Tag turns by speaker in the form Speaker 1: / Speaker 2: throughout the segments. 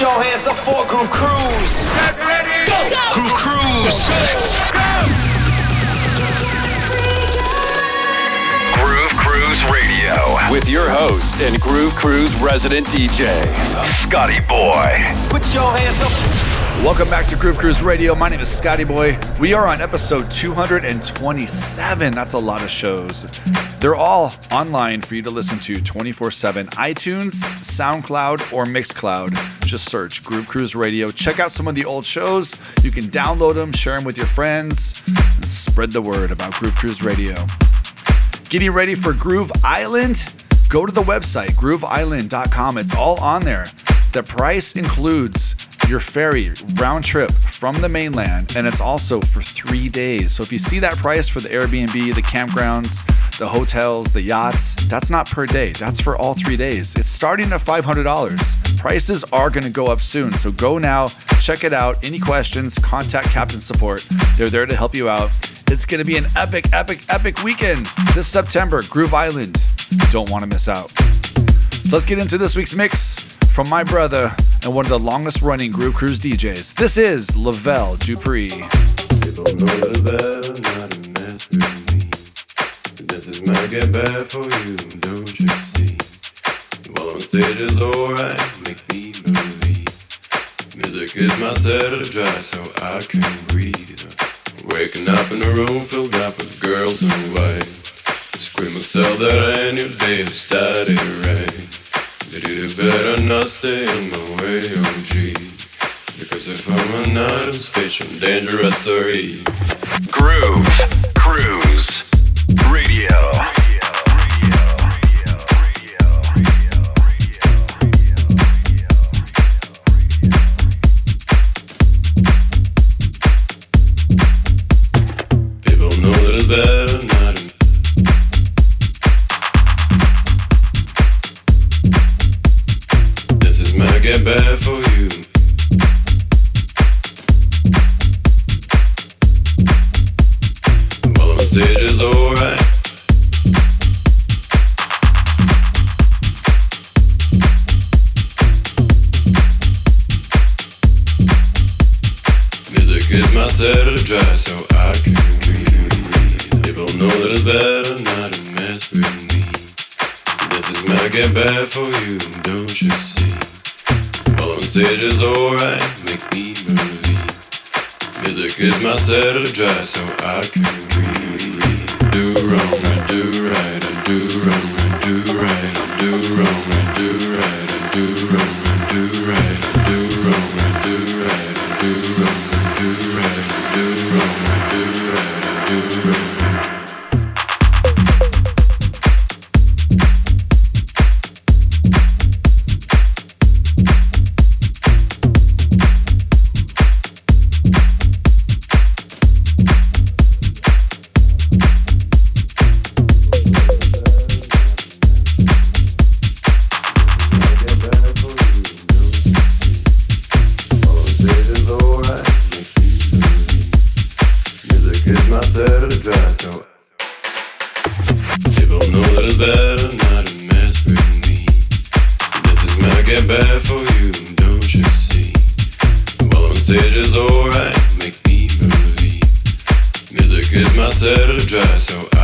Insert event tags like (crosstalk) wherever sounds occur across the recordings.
Speaker 1: Put your hands up for Groove Cruise.
Speaker 2: Get ready. Go.
Speaker 1: Go. Groove Cruise.
Speaker 3: Groove Cruise Radio with your host and Groove Cruise resident DJ, Scotty Boy.
Speaker 1: Put your hands up.
Speaker 4: Welcome back to Groove Cruise Radio. My name is Scotty Boy. We are on episode 227. That's a lot of shows. They're all online for you to listen to 24 7. iTunes, SoundCloud, or Mixcloud. Just search Groove Cruise Radio. Check out some of the old shows. You can download them, share them with your friends, and spread the word about Groove Cruise Radio. Getting ready for Groove Island? Go to the website, grooveisland.com. It's all on there. The price includes your ferry round trip from the mainland, and it's also for three days. So if you see that price for the Airbnb, the campgrounds, the hotels, the yachts, that's not per day. That's for all three days. It's starting at $500. Prices are going to go up soon. So go now, check it out. Any questions, contact Captain Support. They're there to help you out. It's going to be an epic, epic, epic weekend this September, Groove Island. Don't want to miss out. Let's get into this week's mix from my brother and one of the longest running Groove Cruise DJs. This is Lavelle Dupree.
Speaker 5: This is bad for you, don't you see? While on stage is alright, make me believe. Music is my dry so I can breathe. Waking up in a room filled up with girls in white. Scream myself that started right. But it better not stay in my way, oh gee. Because if I'm not on stage, I'm dangerous, sorry.
Speaker 3: Groove Cruise Radio.
Speaker 5: Get bad for you, don't you see? While on stage is alright, make me believe. Music is my set of dry, so I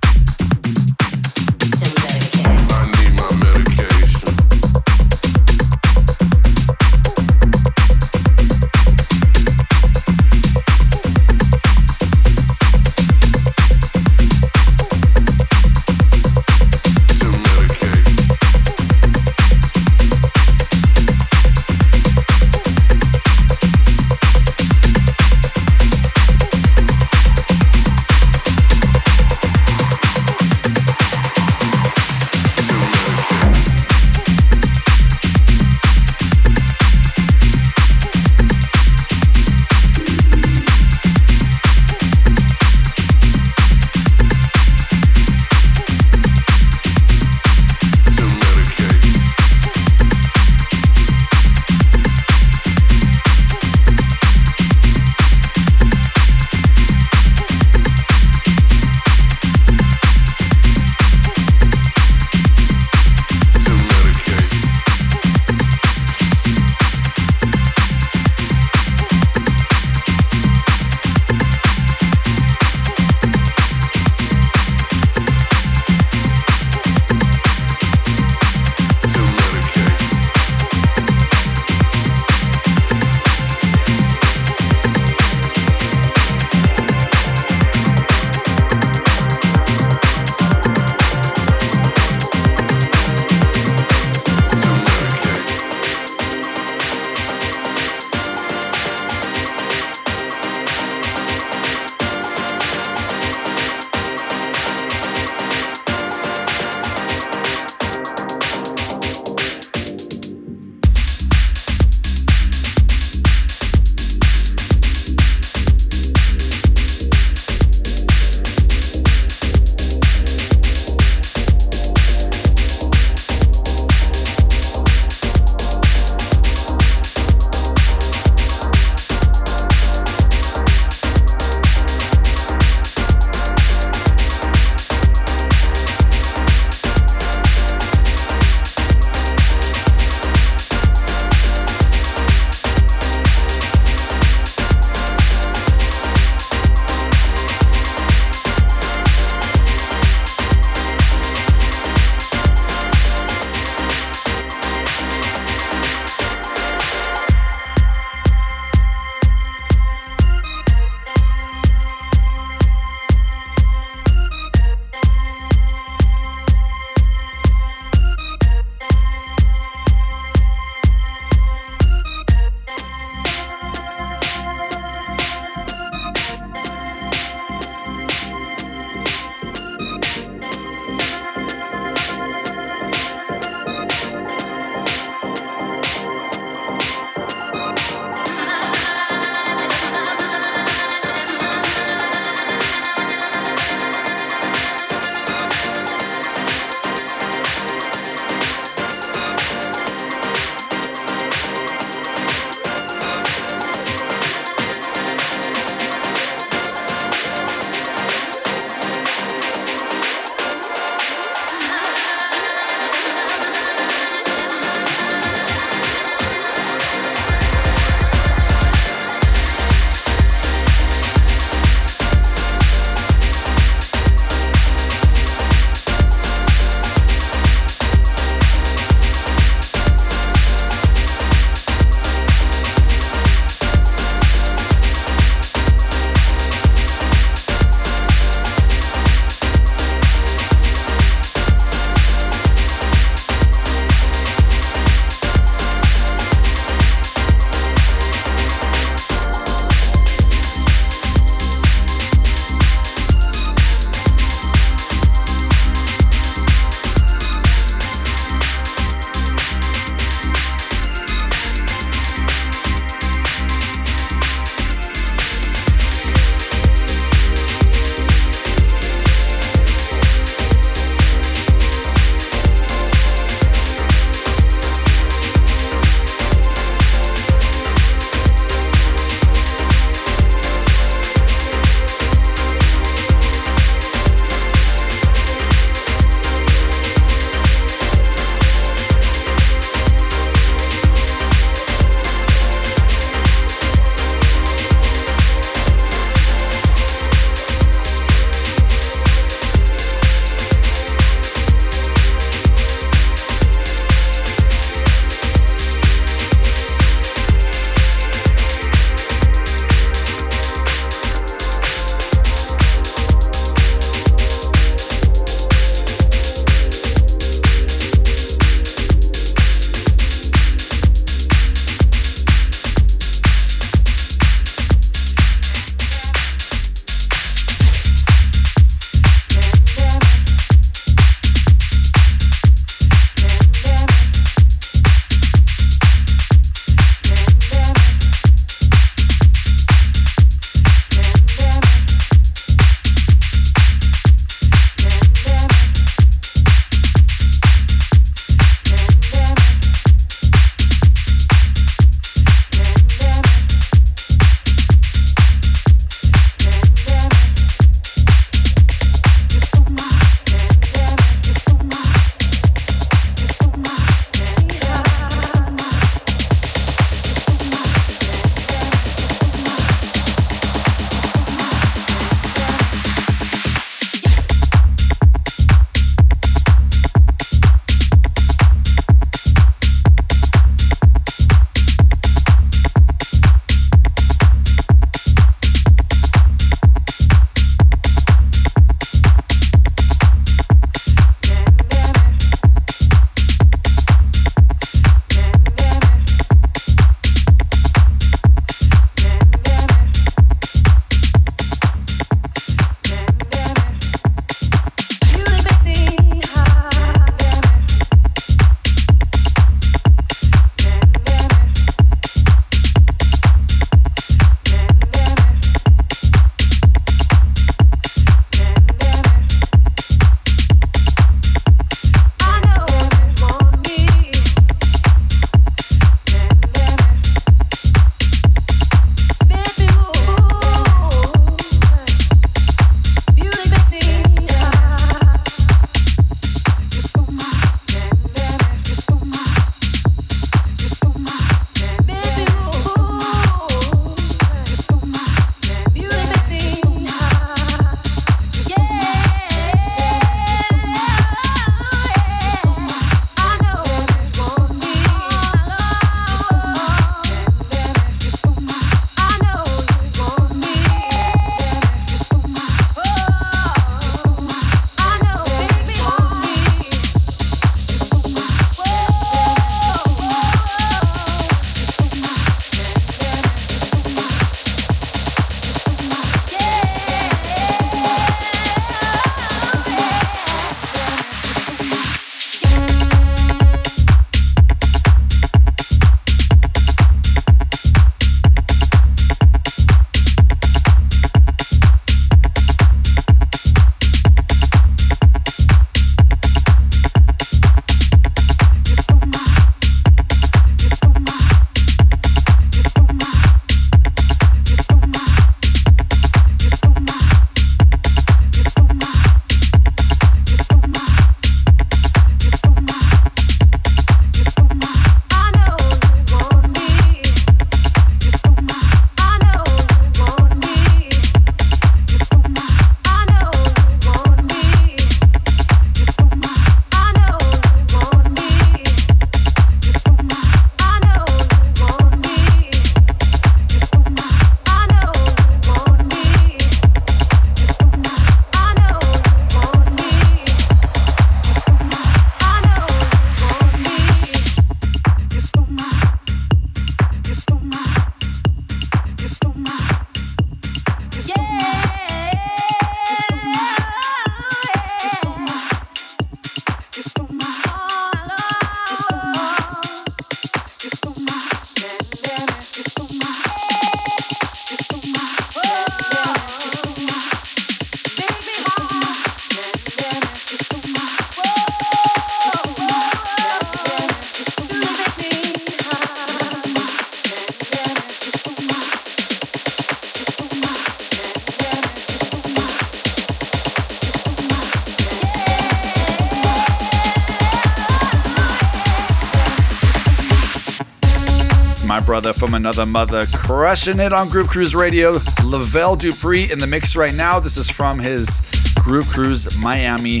Speaker 4: brother from another mother, crushing it on Groove Cruise Radio. Lavelle Dupree in the mix right now. This is from his Groove Cruise Miami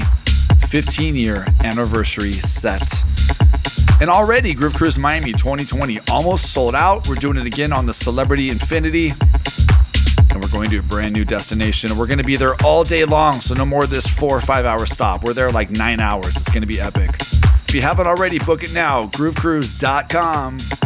Speaker 4: 15 year anniversary set. And already, Groove Cruise Miami 2020 almost sold out. We're doing it again on the Celebrity Infinity. And we're going to a brand new destination. We're going to be there all day long, so no more this four or five hour stop. We're there like nine hours. It's going to be epic. If you haven't already, book it now. GrooveCruise.com.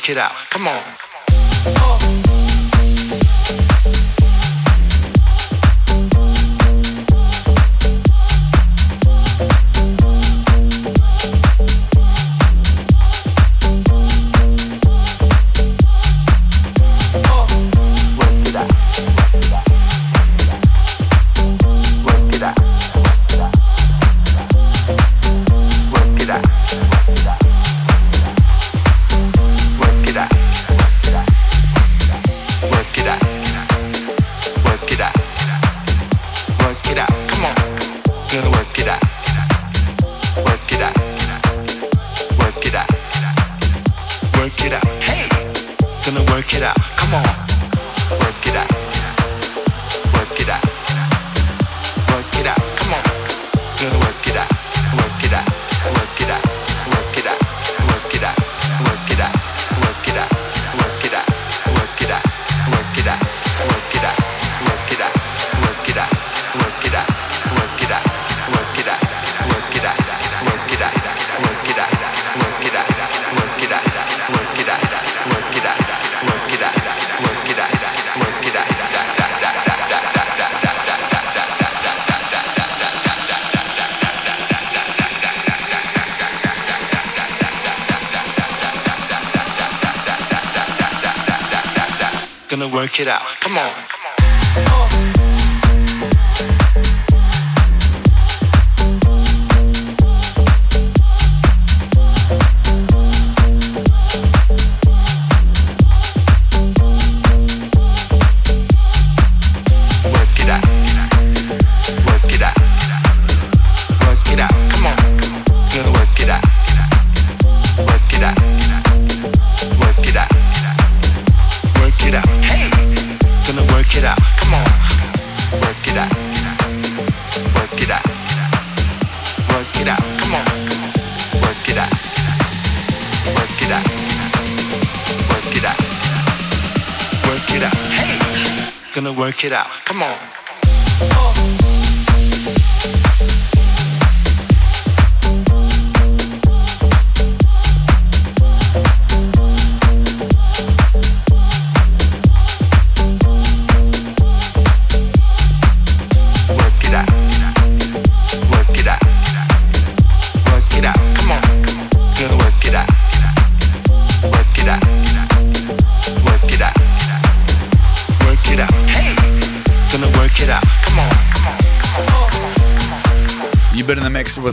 Speaker 2: check it out.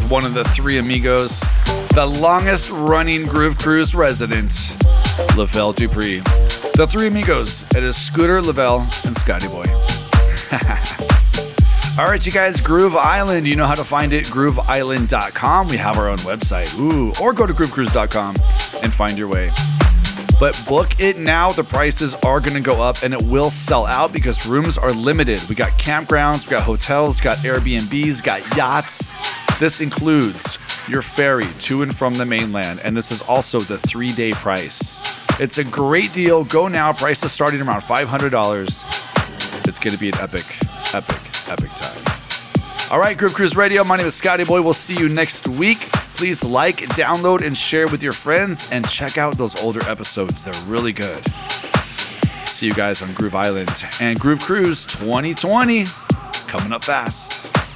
Speaker 4: One of the three amigos, the longest running Groove Cruise resident, Lavelle Dupree. The three amigos, it is Scooter, Lavelle, and Scotty Boy. (laughs) All right, you guys, Groove Island, you know how to find it, grooveisland.com. We have our own website. Ooh, or go to groovecruise.com and find your way. But book it now. The prices are going to go up and it will sell out because rooms are limited. We got campgrounds, we got hotels, got Airbnbs, got yachts. This includes your ferry to and from the mainland, and this is also the three day price. It's a great deal. Go now. Prices starting around $500. It's going to be an epic, epic, epic time. All right, Groove Cruise Radio. My name is Scotty Boy. We'll see you next week. Please like, download, and share with your friends, and check out those older episodes. They're really good. See you guys on Groove Island and Groove Cruise 2020. It's coming up fast.